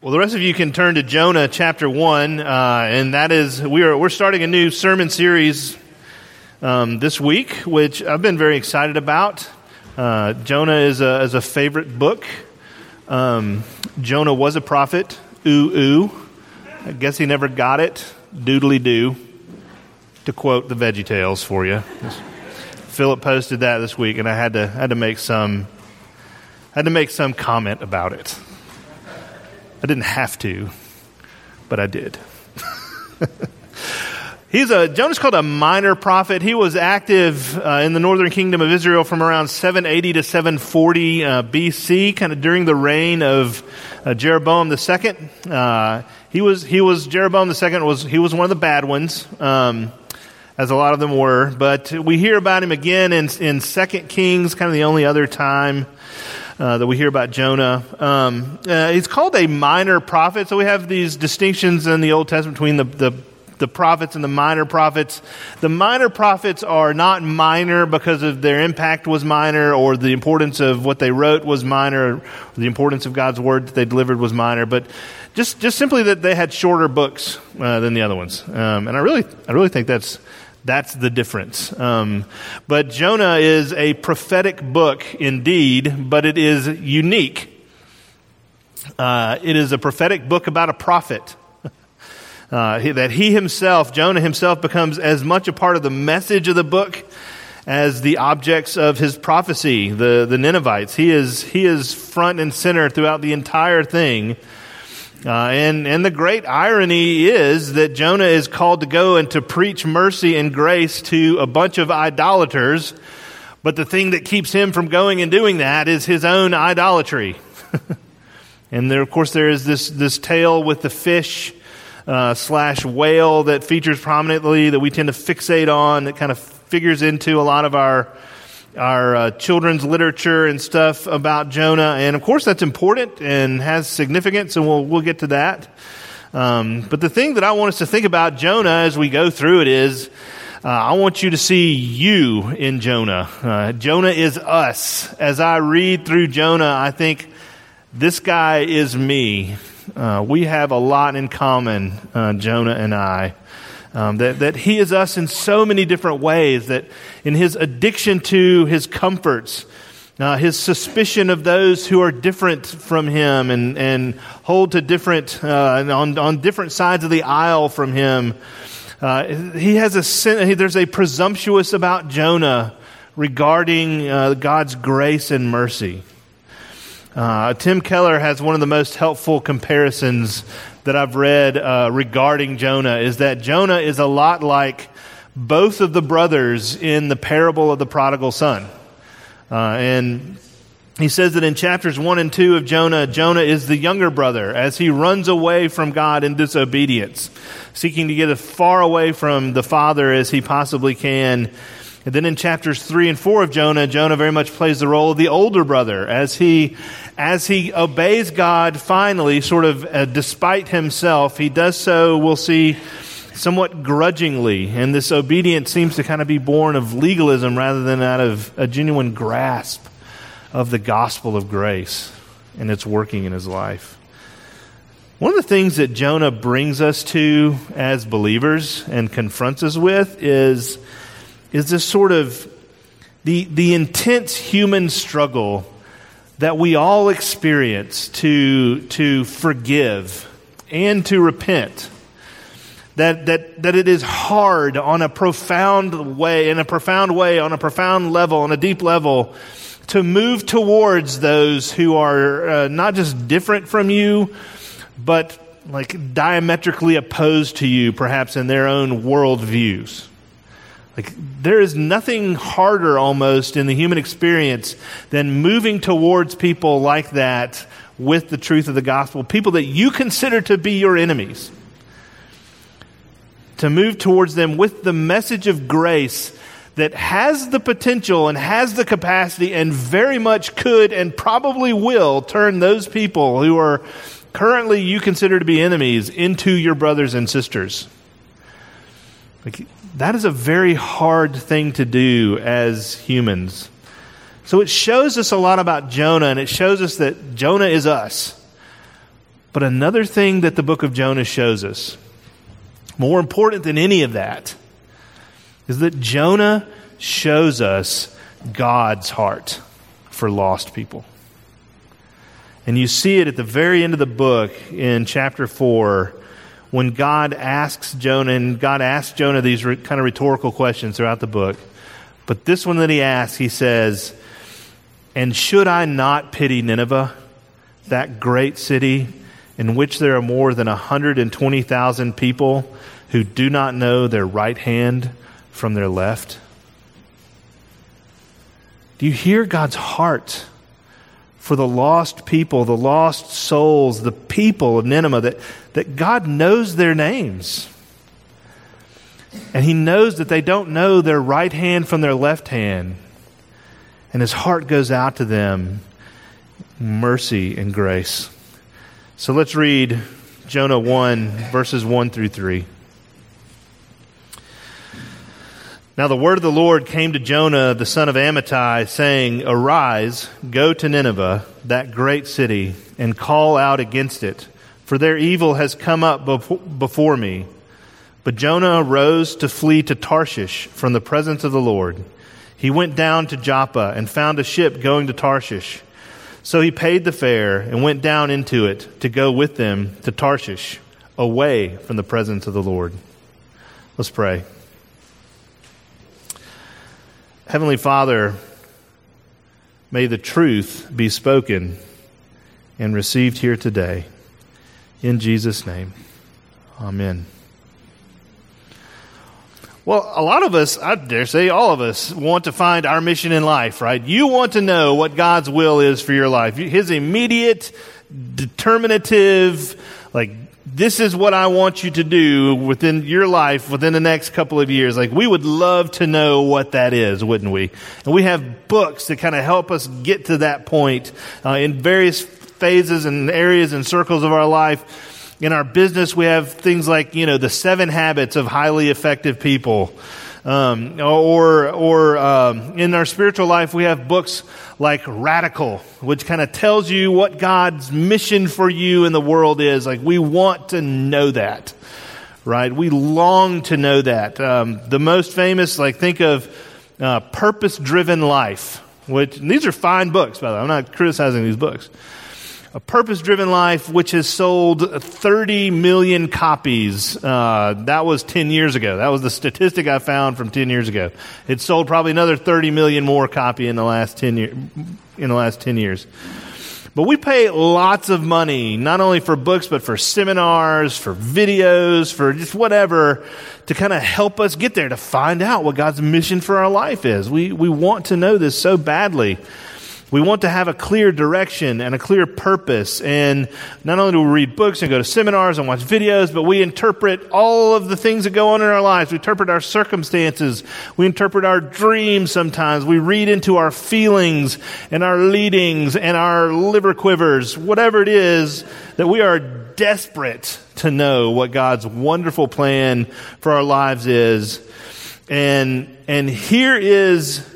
Well, the rest of you can turn to Jonah chapter 1, uh, and that is, we are, we're starting a new sermon series um, this week, which I've been very excited about. Uh, Jonah is a, is a favorite book. Um, Jonah was a prophet. Ooh, ooh. I guess he never got it. Doodly doo. To quote the Veggie Tales for you. Philip posted that this week, and I had to, had to make some had to make some comment about it. I didn't have to, but I did. He's a Jonah's called a minor prophet. He was active uh, in the northern kingdom of Israel from around 780 to 740 uh, BC, kind of during the reign of uh, Jeroboam II. Uh, he was he was Jeroboam II was he was one of the bad ones, um, as a lot of them were. But we hear about him again in in Second Kings, kind of the only other time uh, that we hear about Jonah. Um, uh, he's called a minor prophet, so we have these distinctions in the Old Testament between the, the the prophets and the minor prophets. The minor prophets are not minor because of their impact was minor or the importance of what they wrote was minor or the importance of God's word that they delivered was minor, but just, just simply that they had shorter books uh, than the other ones. Um, and I really, I really think that's, that's the difference. Um, but Jonah is a prophetic book indeed, but it is unique. Uh, it is a prophetic book about a prophet. Uh, that he himself, Jonah himself, becomes as much a part of the message of the book as the objects of his prophecy, the, the Ninevites. He is, he is front and center throughout the entire thing. Uh, and, and the great irony is that Jonah is called to go and to preach mercy and grace to a bunch of idolaters, but the thing that keeps him from going and doing that is his own idolatry. and there, of course, there is this, this tale with the fish uh, slash whale that features prominently that we tend to fixate on that kind of figures into a lot of our our uh, children's literature and stuff about Jonah. And of course, that's important and has significance, and we'll, we'll get to that. Um, but the thing that I want us to think about Jonah as we go through it is uh, I want you to see you in Jonah. Uh, Jonah is us. As I read through Jonah, I think this guy is me. Uh, we have a lot in common, uh, Jonah and I. Um, that, that he is us in so many different ways, that in his addiction to his comforts, uh, his suspicion of those who are different from him and, and hold to different, uh, on, on different sides of the aisle from him. Uh, he has a, sin, there's a presumptuous about Jonah regarding uh, God's grace and mercy. Uh, Tim Keller has one of the most helpful comparisons that I've read uh, regarding Jonah is that Jonah is a lot like both of the brothers in the parable of the prodigal son. Uh, and he says that in chapters 1 and 2 of Jonah, Jonah is the younger brother as he runs away from God in disobedience, seeking to get as far away from the father as he possibly can. And then in chapters 3 and 4 of Jonah, Jonah very much plays the role of the older brother as he as he obeys God finally, sort of uh, despite himself, he does so, we'll see, somewhat grudgingly. And this obedience seems to kind of be born of legalism rather than out of a genuine grasp of the gospel of grace and its working in his life. One of the things that Jonah brings us to as believers and confronts us with is, is this sort of the, the intense human struggle that we all experience to, to forgive and to repent. That, that, that it is hard on a profound way, in a profound way, on a profound level, on a deep level, to move towards those who are uh, not just different from you, but like diametrically opposed to you, perhaps in their own worldviews. Like, there is nothing harder almost in the human experience than moving towards people like that with the truth of the gospel, people that you consider to be your enemies. To move towards them with the message of grace that has the potential and has the capacity and very much could and probably will turn those people who are currently you consider to be enemies into your brothers and sisters. Like, that is a very hard thing to do as humans. So it shows us a lot about Jonah, and it shows us that Jonah is us. But another thing that the book of Jonah shows us, more important than any of that, is that Jonah shows us God's heart for lost people. And you see it at the very end of the book in chapter 4 when God asks Jonah, and God asks Jonah these re- kind of rhetorical questions throughout the book. But this one that he asks, he says, And should I not pity Nineveh, that great city in which there are more than 120,000 people who do not know their right hand from their left? Do you hear God's heart for the lost people, the lost souls, the people of Nineveh, that, that God knows their names? And He knows that they don't know their right hand from their left hand. And His heart goes out to them mercy and grace. So let's read Jonah 1, verses 1 through 3. Now the word of the Lord came to Jonah, the son of Amittai, saying, Arise, go to Nineveh, that great city, and call out against it, for their evil has come up before me. But Jonah arose to flee to Tarshish from the presence of the Lord. He went down to Joppa and found a ship going to Tarshish. So he paid the fare and went down into it to go with them to Tarshish, away from the presence of the Lord. Let's pray. Heavenly Father, may the truth be spoken and received here today. In Jesus' name, amen. Well, a lot of us, I dare say all of us, want to find our mission in life, right? You want to know what God's will is for your life. His immediate, determinative, like this is what I want you to do within your life within the next couple of years. Like we would love to know what that is, wouldn't we? And we have books that kind of help us get to that point uh, in various phases and areas and circles of our life. In our business, we have things like, you know, the seven habits of highly effective people. Um, or, or um, in our spiritual life, we have books like Radical, which kind of tells you what God's mission for you in the world is. Like, we want to know that, right? We long to know that. Um, the most famous, like, think of uh, Purpose Driven Life, which, these are fine books, by the way. I'm not criticizing these books. A Purpose Driven Life, which has sold 30 million copies. Uh, that was 10 years ago. That was the statistic I found from 10 years ago. It sold probably another 30 million more copy in the last 10 year, in the last 10 years. But we pay lots of money, not only for books, but for seminars, for videos, for just whatever, to kind of help us get there, to find out what God's mission for our life is. We, we want to know this so badly. We want to have a clear direction and a clear purpose. And not only do we read books and go to seminars and watch videos, but we interpret all of the things that go on in our lives. We interpret our circumstances. We interpret our dreams sometimes. We read into our feelings and our leadings and our liver quivers, whatever it is that we are desperate to know what God's wonderful plan for our lives is. And, and here is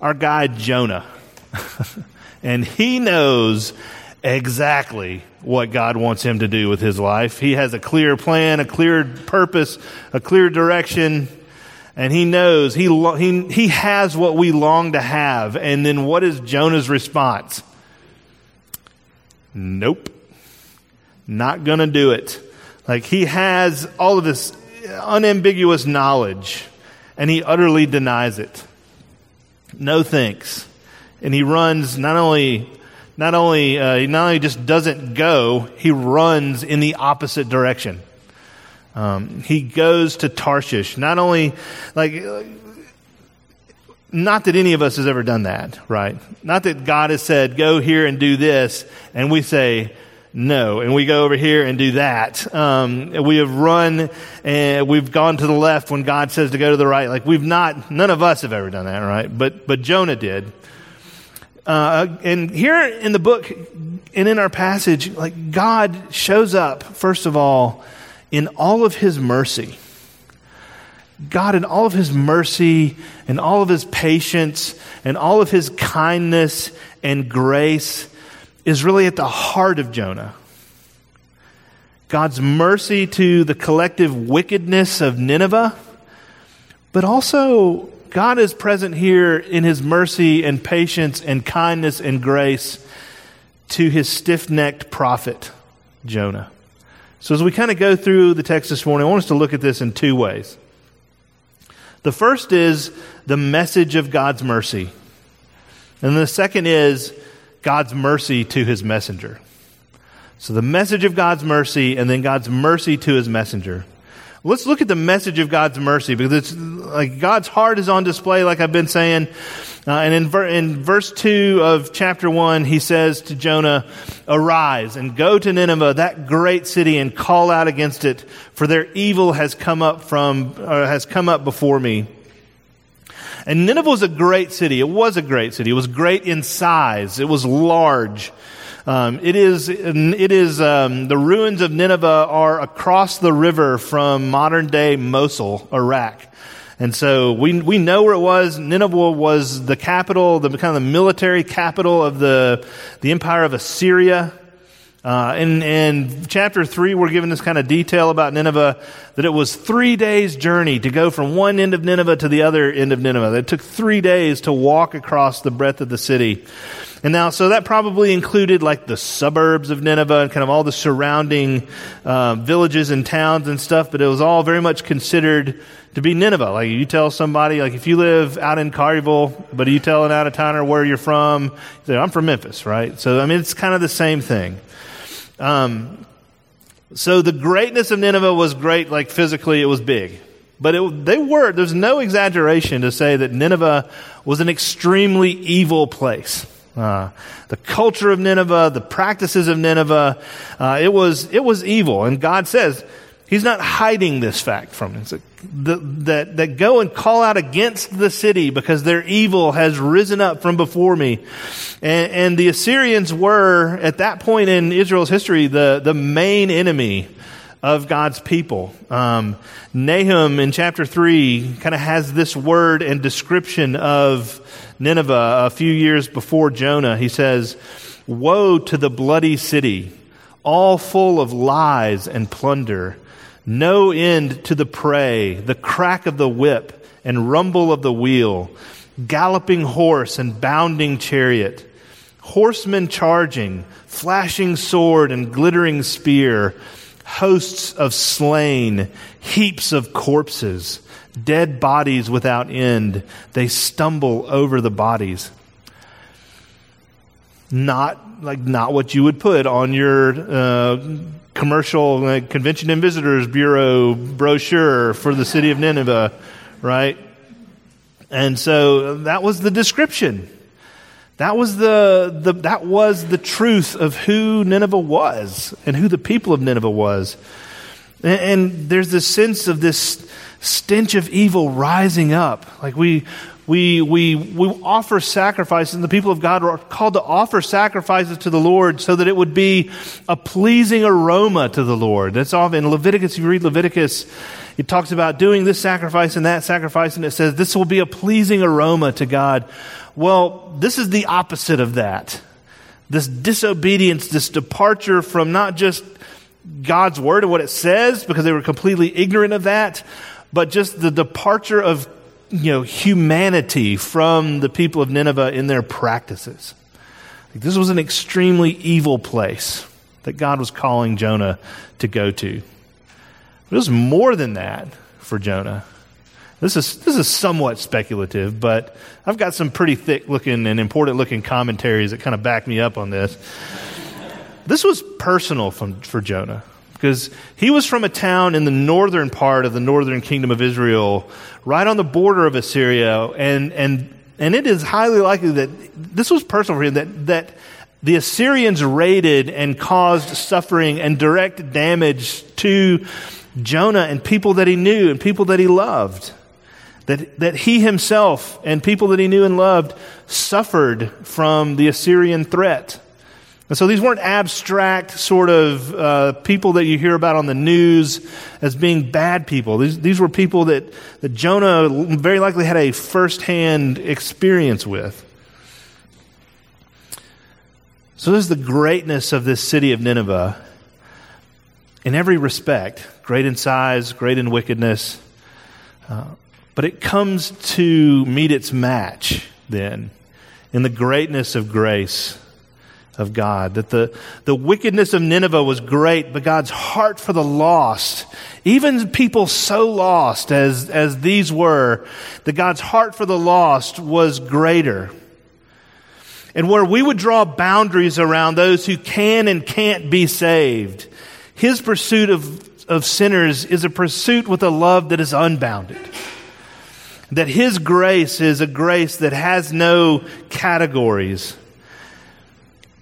our guy Jonah. and he knows exactly what God wants him to do with his life. He has a clear plan, a clear purpose, a clear direction, and he knows he, he, he has what we long to have. And then what is Jonah's response? Nope. Not gonna do it. Like he has all of this unambiguous knowledge and he utterly denies it. No thanks and he runs not only not only uh, he not only just doesn't go, he runs in the opposite direction. Um, he goes to Tarshish. Not only like. Not that any of us has ever done that, right? Not that God has said, go here and do this, and we say, no. And we go over here and do that. Um, we have run and we've gone to the left when God says to go to the right. Like we've not, none of us have ever done that, right? But, but Jonah did. Uh, and here in the book and in our passage, like God shows up, first of all, in all of his mercy. God, in all of his mercy and all of his patience and all of his kindness and grace, is really at the heart of Jonah. God's mercy to the collective wickedness of Nineveh, but also God is present here in his mercy and patience and kindness and grace to his stiff necked prophet, Jonah. So, as we kind of go through the text this morning, I want us to look at this in two ways. The first is the message of God's mercy, and the second is God's mercy to his messenger. So, the message of God's mercy, and then God's mercy to his messenger. Let's look at the message of God's mercy because it's like God's heart is on display, like I've been saying. Uh, and in, ver- in verse 2 of chapter 1, he says to Jonah, Arise and go to Nineveh, that great city, and call out against it, for their evil has come up from, uh, has come up before me. And Nineveh was a great city. It was a great city. It was great in size. It was large. Um, it is, it is um, the ruins of Nineveh are across the river from modern day Mosul, Iraq. And so we, we know where it was. Nineveh was the capital, the kind of the military capital of the, the empire of Assyria. Uh, in, in chapter 3, we're given this kind of detail about Nineveh that it was three days' journey to go from one end of Nineveh to the other end of Nineveh. It took three days to walk across the breadth of the city. And now, so that probably included like the suburbs of Nineveh and kind of all the surrounding uh, villages and towns and stuff, but it was all very much considered to be Nineveh. Like you tell somebody, like if you live out in Collierville, but you tell an out of towner where you're from, you say, I'm from Memphis, right? So, I mean, it's kind of the same thing. Um, so the greatness of Nineveh was great, like physically, it was big. But it, they were, there's no exaggeration to say that Nineveh was an extremely evil place. Uh, the culture of Nineveh, the practices of Nineveh, uh, it was it was evil, and God says He's not hiding this fact from us. That, that go and call out against the city because their evil has risen up from before me. And, and the Assyrians were, at that point in Israel's history, the, the main enemy of God's people. Um, Nahum in chapter 3 kind of has this word and description of Nineveh a few years before Jonah. He says, Woe to the bloody city, all full of lies and plunder, no end to the prey, the crack of the whip and rumble of the wheel, galloping horse and bounding chariot, horsemen charging, flashing sword and glittering spear, hosts of slain, heaps of corpses dead bodies without end. They stumble over the bodies. Not like not what you would put on your uh, commercial like, convention and visitors bureau brochure for the city of Nineveh, right? And so that was the description. That was the, the, that was the truth of who Nineveh was and who the people of Nineveh was. And, and there's this sense of this stench of evil rising up. Like we, we, we, we offer sacrifices, and the people of God are called to offer sacrifices to the Lord so that it would be a pleasing aroma to the Lord. That's often in Leviticus, if you read Leviticus, it talks about doing this sacrifice and that sacrifice, and it says this will be a pleasing aroma to God. Well, this is the opposite of that. This disobedience, this departure from not just God's word and what it says, because they were completely ignorant of that, but just the departure of you know, humanity from the people of Nineveh in their practices. This was an extremely evil place that God was calling Jonah to go to. It was more than that for Jonah. This is, this is somewhat speculative, but I've got some pretty thick looking and important looking commentaries that kind of back me up on this. This was personal from, for Jonah because he was from a town in the northern part of the northern kingdom of Israel, right on the border of Assyria, and and and it is highly likely that this was personal for him that that the Assyrians raided and caused suffering and direct damage to Jonah and people that he knew and people that he loved. That, that he himself and people that he knew and loved suffered from the Assyrian threat. And so these weren't abstract sort of uh, people that you hear about on the news as being bad people. These, these were people that, that Jonah very likely had a firsthand experience with. So this is the greatness of this city of Nineveh. in every respect, great in size, great in wickedness. Uh, but it comes to meet its match then in the greatness of grace of God. That the, the wickedness of Nineveh was great, but God's heart for the lost, even people so lost as, as these were, that God's heart for the lost was greater. And where we would draw boundaries around those who can and can't be saved, his pursuit of, of sinners is a pursuit with a love that is unbounded. That his grace is a grace that has no categories.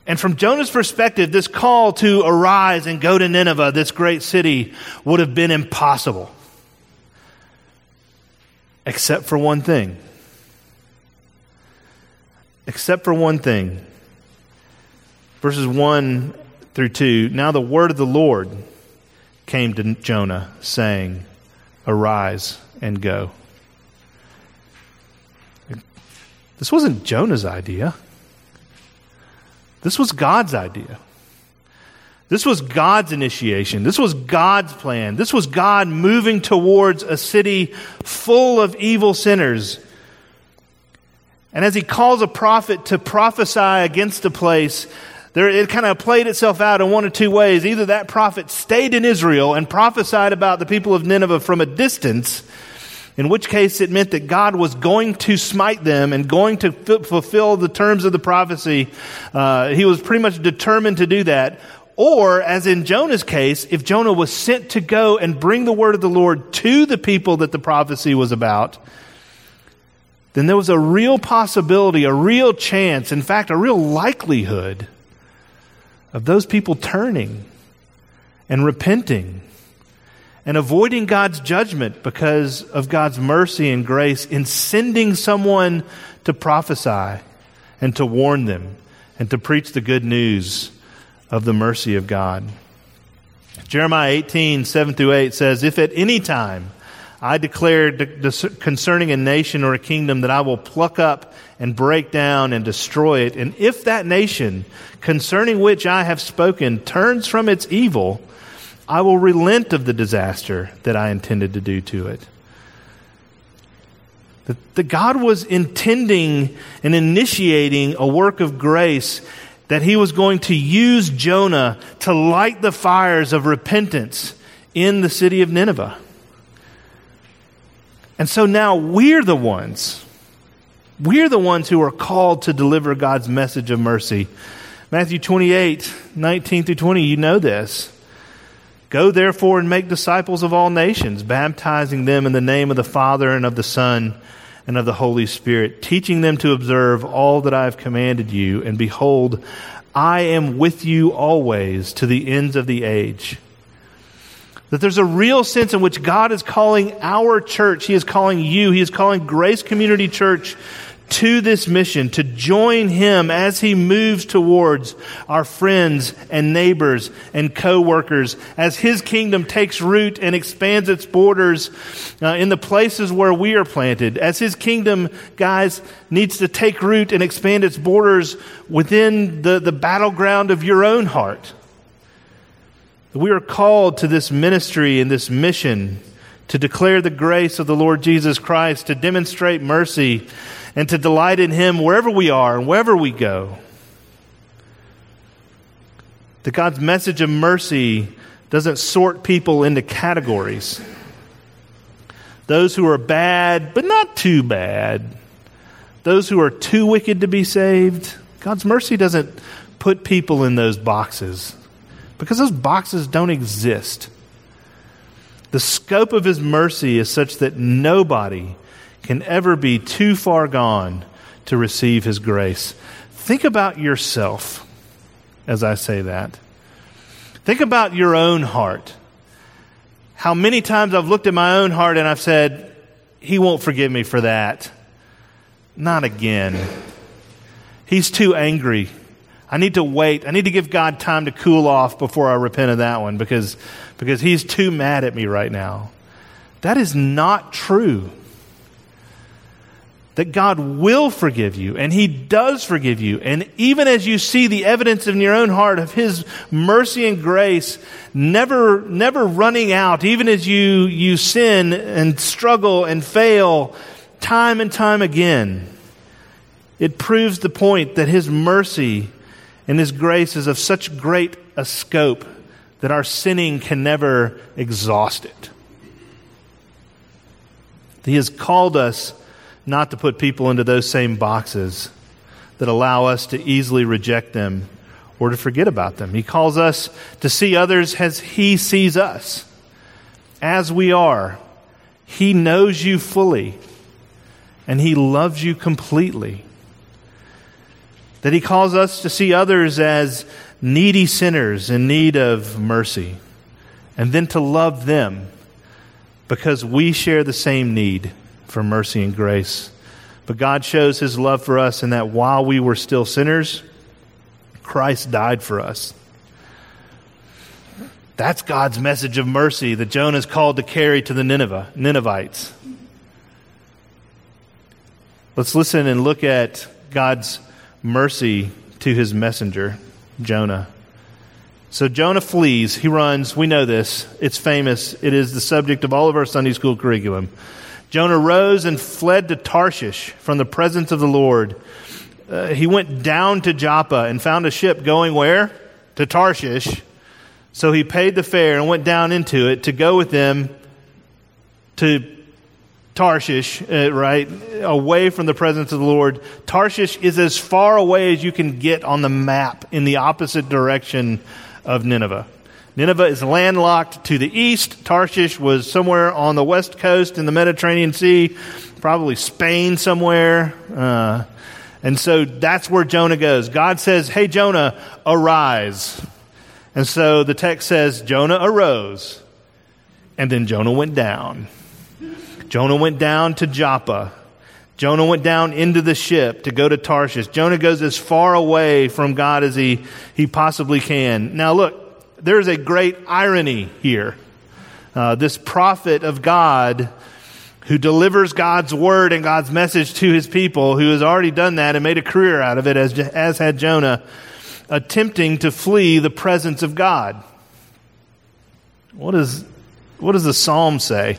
And from Jonah's perspective, this call to arise and go to Nineveh, this great city, would have been impossible. Except for one thing. Except for one thing. Verses 1 through 2. Now the word of the Lord came to Jonah, saying, Arise and go. This wasn't Jonah's idea. This was God's idea. This was God's initiation. This was God's plan. This was God moving towards a city full of evil sinners. And as he calls a prophet to prophesy against a place, there, it kind of played itself out in one of two ways. Either that prophet stayed in Israel and prophesied about the people of Nineveh from a distance, in which case it meant that God was going to smite them and going to f- fulfill the terms of the prophecy. Uh, he was pretty much determined to do that. Or, as in Jonah's case, if Jonah was sent to go and bring the word of the Lord to the people that the prophecy was about, then there was a real possibility, a real chance, in fact, a real likelihood of those people turning and repenting and avoiding God's judgment because of God's mercy and grace in sending someone to prophesy and to warn them and to preach the good news of the mercy of God. Jeremiah 18, 7 through 8 says, If at any time I declare concerning a nation or a kingdom that I will pluck up and break down and destroy it, and if that nation concerning which I have spoken turns from its evil, I will relent of the disaster that I intended to do to it. That, that God was intending and initiating a work of grace that he was going to use Jonah to light the fires of repentance in the city of Nineveh. And so now we're the ones. We're the ones who are called to deliver God's message of mercy. Matthew 28, 19 through 20, you know this. Go therefore and make disciples of all nations, baptizing them in the name of the Father and of the Son and of the Holy Spirit, teaching them to observe all that I have commanded you. And behold, I am with you always to the ends of the age. That there's a real sense in which God is calling our church, He is calling you, He is calling Grace Community Church to this mission, to join him as he moves towards our friends and neighbors and co-workers, as his kingdom takes root and expands its borders uh, in the places where we are planted, as his kingdom, guys, needs to take root and expand its borders within the, the battleground of your own heart. We are called to this ministry and this mission to declare the grace of the Lord Jesus Christ, to demonstrate mercy and to delight in Him wherever we are and wherever we go. That God's message of mercy doesn't sort people into categories. Those who are bad, but not too bad. Those who are too wicked to be saved. God's mercy doesn't put people in those boxes because those boxes don't exist. The scope of His mercy is such that nobody can ever be too far gone to receive His grace. Think about yourself as I say that. Think about your own heart. How many times I've looked at my own heart and I've said, He won't forgive me for that. Not again. He's too angry. I need to wait. I need to give God time to cool off before I repent of that one because, because He's too mad at me right now. That is not true. that God will forgive you, and He does forgive you. And even as you see the evidence in your own heart of His mercy and grace never, never running out, even as you, you sin and struggle and fail time and time again, it proves the point that His mercy and His grace is of such great a scope that our sinning can never exhaust it. He has called us not to put people into those same boxes that allow us to easily reject them or to forget about them. He calls us to see others as He sees us, as we are. He knows you fully, and He loves you completely. That He calls us to see others as needy sinners in need of mercy, and then to love them because we share the same need for mercy and grace. But God shows his love for us in that while we were still sinners, Christ died for us. That's God's message of mercy that Jonah is called to carry to the Nineveh, Ninevites. Let's listen and look at God's mercy to his messenger, Jonah. So Jonah flees. He runs. We know this. It's famous. It is the subject of all of our Sunday school curriculum. Jonah rose and fled to Tarshish from the presence of the Lord. Uh, he went down to Joppa and found a ship going where? To Tarshish. So he paid the fare and went down into it to go with them to Tarshish, uh, right? Away from the presence of the Lord. Tarshish is as far away as you can get on the map in the opposite direction of Nineveh. Nineveh is landlocked to the east. Tarshish was somewhere on the west coast in the Mediterranean Sea, probably Spain somewhere. Uh, and so that's where Jonah goes. God says, Hey, Jonah, arise. And so the text says, Jonah arose. And then Jonah went down. Jonah went down to Joppa. Jonah went down into the ship to go to Tarshish. Jonah goes as far away from God as he, he possibly can. Now, look, there's a great irony here. Uh, this prophet of God who delivers God's word and God's message to his people, who has already done that and made a career out of it, as, as had Jonah, attempting to flee the presence of God. What, is, what does the psalm say?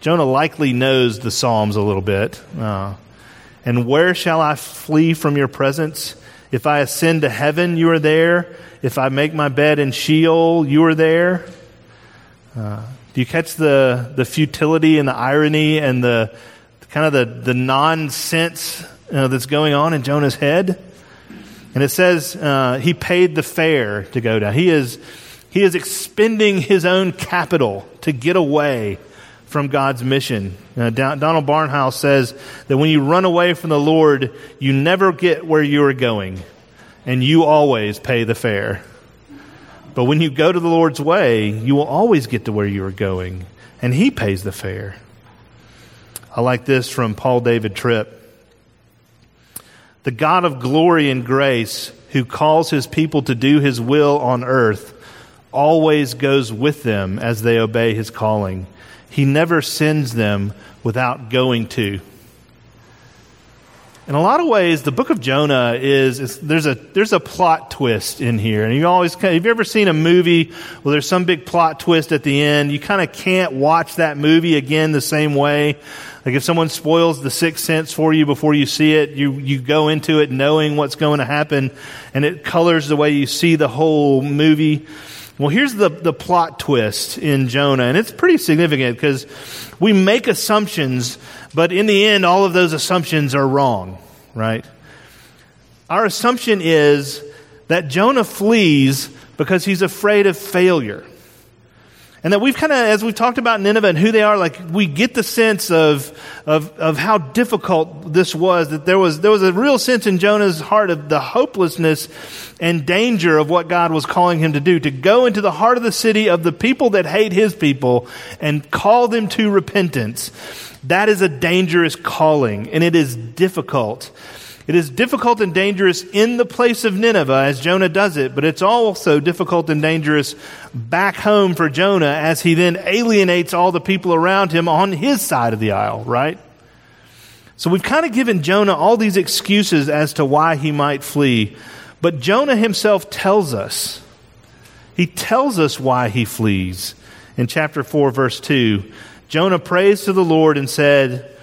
Jonah likely knows the Psalms a little bit. Uh, and where shall I flee from your presence? If I ascend to heaven, you are there. If I make my bed in Sheol, you are there. Uh, do you catch the, the futility and the irony and the kind of the, the nonsense that's going on in Jonah's head? And it says uh, he paid the fare to go down. He is, he is expending his own capital to get away from God's mission. Uh, Donald Barnhouse says that when you run away from the Lord, you never get where you are going, and you always pay the fare. But when you go to the Lord's way, you will always get to where you are going, and He pays the fare. I like this from Paul David Tripp. The God of glory and grace, who calls his people to do his will on earth, always goes with them as they obey his calling he never sends them without going to. In a lot of ways, the book of Jonah is, there's a there's a plot twist in here, and you always have you ever seen a movie where there's some big plot twist at the end? You kind of can't watch that movie again the same way. Like if someone spoils the sixth sense for you before you see it, you you go into it knowing what's going to happen, and it colors the way you see the whole movie. Well, here's the, the plot twist in Jonah, and it's pretty significant because we make assumptions, but in the end, all of those assumptions are wrong, right? Our assumption is that Jonah flees because he's afraid of failure. And that we've kind of, as we've talked about Nineveh and who they are, like we get the sense of, of, of how difficult this was, that there was, there was a real sense in Jonah's heart of the hopelessness and danger of what God was calling him to do, to go into the heart of the city of the people that hate his people and call them to repentance. That is a dangerous calling and it is difficult. It is difficult and dangerous in the place of Nineveh as Jonah does it, but it's also difficult and dangerous back home for Jonah as he then alienates all the people around him on his side of the aisle, right? So we've kind of given Jonah all these excuses as to why he might flee. But Jonah himself tells us. He tells us why he flees. In chapter 4, verse 2, Jonah prays to the Lord and said,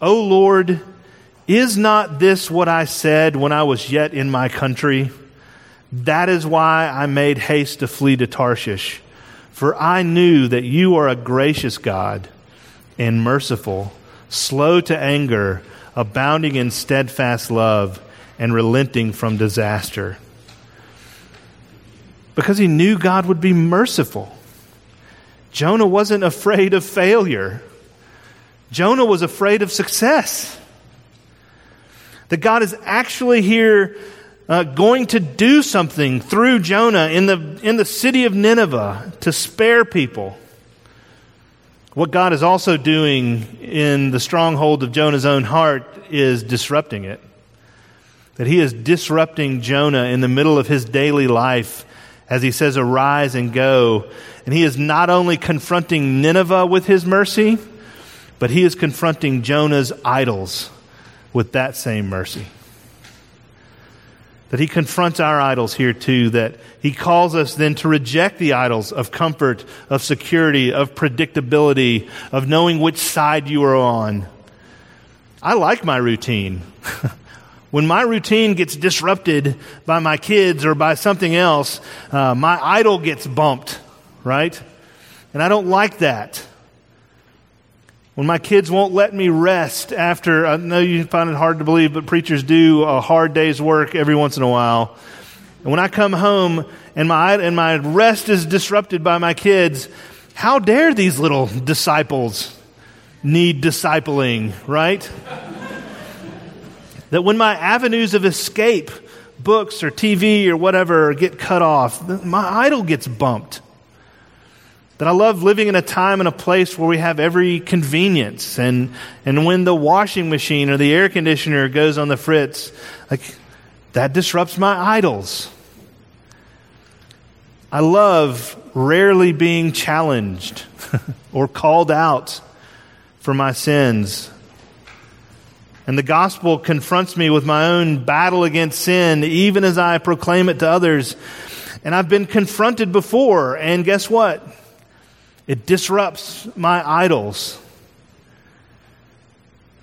O Lord, is not this what I said when I was yet in my country? That is why I made haste to flee to Tarshish. For I knew that you are a gracious God and merciful, slow to anger, abounding in steadfast love, and relenting from disaster. Because he knew God would be merciful. Jonah wasn't afraid of failure. Jonah was afraid of success. That God is actually here uh, going to do something through Jonah in the, in the city of Nineveh to spare people. What God is also doing in the stronghold of Jonah's own heart is disrupting it. That he is disrupting Jonah in the middle of his daily life as he says, Arise and go. And he is not only confronting Nineveh with his mercy, but he is confronting Jonah's idols with that same mercy. That he confronts our idols here too, that he calls us then to reject the idols of comfort, of security, of predictability, of knowing which side you are on. I like my routine. when my routine gets disrupted by my kids or by something else, uh, my idol gets bumped, right? And I don't like that. When my kids won't let me rest after, I know you find it hard to believe, but preachers do a hard day's work every once in a while. And when I come home and my, and my rest is disrupted by my kids, how dare these little disciples need discipling, right? that when my avenues of escape, books or TV or whatever, get cut off, my idol gets bumped. That I love living in a time and a place where we have every convenience. And, and when the washing machine or the air conditioner goes on the fritz, like, that disrupts my idols. I love rarely being challenged or called out for my sins. And the gospel confronts me with my own battle against sin, even as I proclaim it to others. And I've been confronted before, and guess what? It disrupts my idols.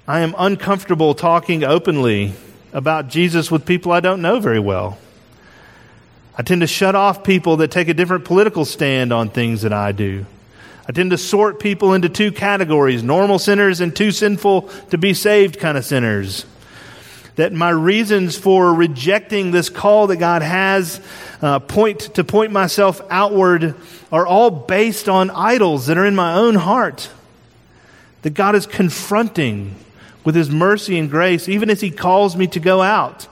I am uncomfortable talking openly about Jesus with people I don't know very well. I tend to shut off people that take a different political stand on things than I do. I tend to sort people into two categories normal sinners and too sinful to be saved kind of sinners that my reasons for rejecting this call that God has uh, point to point myself outward are all based on idols that are in my own heart that God is confronting with his mercy and grace even as he calls me to go out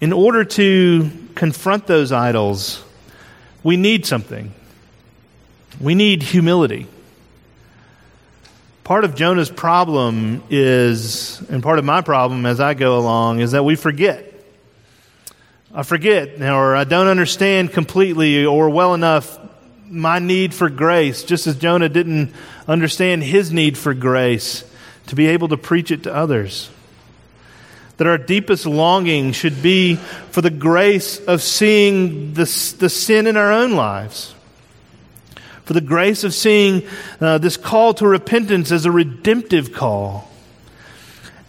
in order to confront those idols we need something we need humility Part of Jonah's problem is, and part of my problem as I go along, is that we forget. I forget, or I don't understand completely or well enough my need for grace, just as Jonah didn't understand his need for grace to be able to preach it to others. That our deepest longing should be for the grace of seeing the, the sin in our own lives for the grace of seeing uh, this call to repentance as a redemptive call,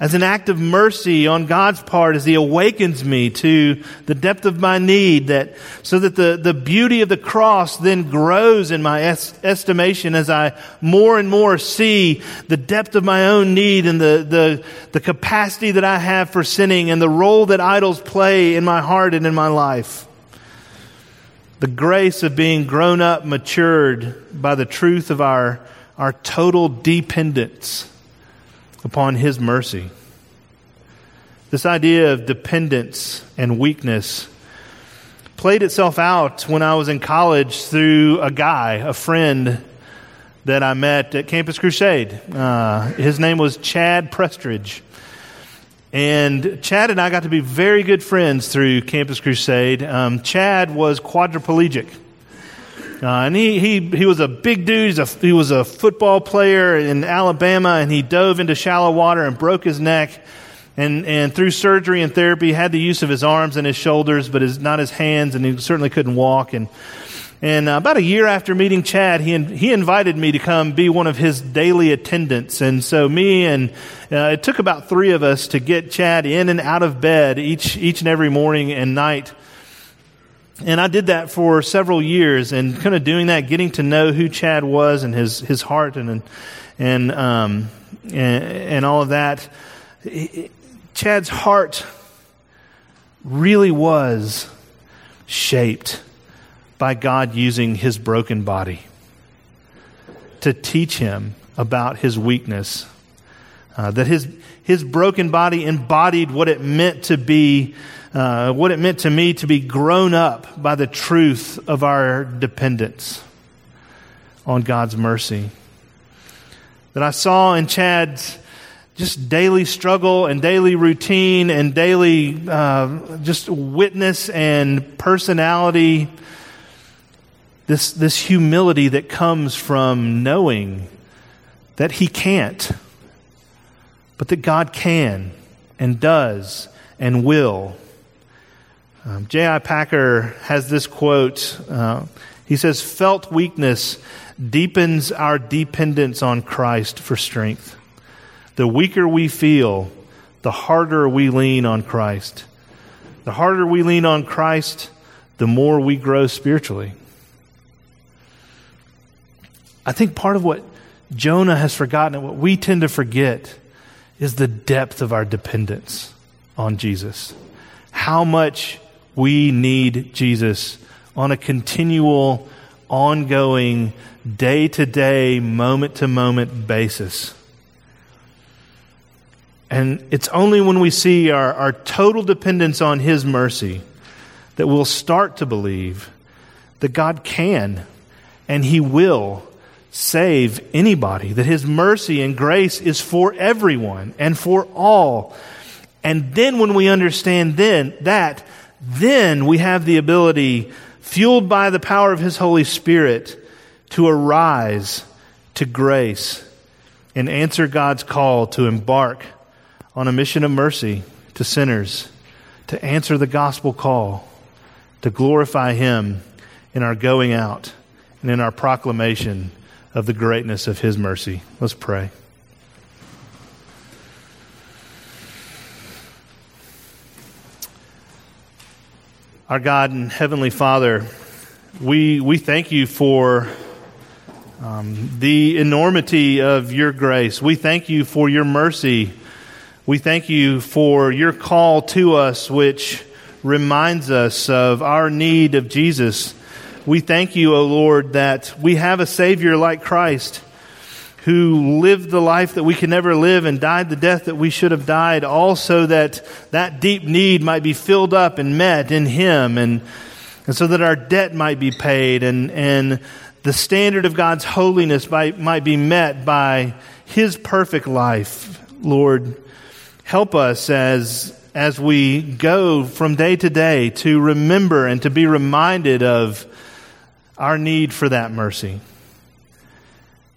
as an act of mercy on God's part as He awakens me to the depth of my need, that so that the, the beauty of the cross then grows in my es- estimation as I more and more see the depth of my own need and the, the, the capacity that I have for sinning and the role that idols play in my heart and in my life. The grace of being grown up, matured by the truth of our, our total dependence upon His mercy. This idea of dependence and weakness played itself out when I was in college through a guy, a friend that I met at Campus Crusade. Uh, his name was Chad Prestridge. And Chad and I got to be very good friends through Campus Crusade. Um, Chad was quadriplegic. Uh, and he, he, he was a big dude. A, he was a football player in Alabama, and he dove into shallow water and broke his neck. And, and through surgery and therapy, had the use of his arms and his shoulders, but his, not his hands, and he certainly couldn't walk. And, and uh, about a year after meeting Chad, he, he invited me to come be one of his daily attendants. And so me and uh, it took about three of us to get Chad in and out of bed each, each and every morning and night and I did that for several years and kind of doing that, getting to know who Chad was and his, his heart and, and, um, and, and all of that. Chad's heart really was shaped by God using his broken body to teach him about his weakness. Uh, that his, his broken body embodied what it meant to be uh, what it meant to me to be grown up by the truth of our dependence on God's mercy. That I saw in Chad's just daily struggle and daily routine and daily uh, just witness and personality, this, this humility that comes from knowing that he can't, but that God can and does and will. Um, J.I. Packer has this quote. Uh, he says, Felt weakness deepens our dependence on Christ for strength. The weaker we feel, the harder we lean on Christ. The harder we lean on Christ, the more we grow spiritually. I think part of what Jonah has forgotten and what we tend to forget is the depth of our dependence on Jesus. How much we need Jesus on a continual, ongoing, day to day, moment to moment basis. And it's only when we see our, our total dependence on His mercy that we'll start to believe that God can and He will save anybody, that His mercy and grace is for everyone and for all. And then when we understand then that, then we have the ability, fueled by the power of His Holy Spirit, to arise to grace and answer God's call to embark on a mission of mercy to sinners, to answer the gospel call, to glorify Him in our going out and in our proclamation of the greatness of His mercy. Let's pray. Our God and Heavenly Father, we, we thank you for um, the enormity of your grace. We thank you for your mercy. We thank you for your call to us, which reminds us of our need of Jesus. We thank you, O Lord, that we have a Savior like Christ who lived the life that we can never live and died the death that we should have died, also that that deep need might be filled up and met in Him, and, and so that our debt might be paid, and, and the standard of God's holiness might, might be met by His perfect life. Lord, help us as, as we go from day to day to remember and to be reminded of our need for that mercy.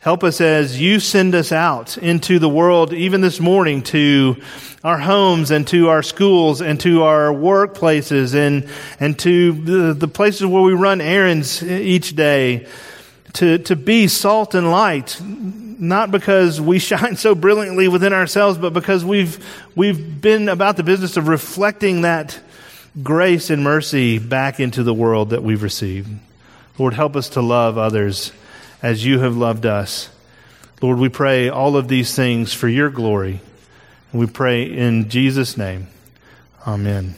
Help us as you send us out into the world, even this morning, to our homes and to our schools and to our workplaces and, and to the, the places where we run errands each day, to, to be salt and light, not because we shine so brilliantly within ourselves, but because we've, we've been about the business of reflecting that grace and mercy back into the world that we've received. Lord, help us to love others as you have loved us. Lord, we pray all of these things for your glory. And we pray in Jesus' name. Amen.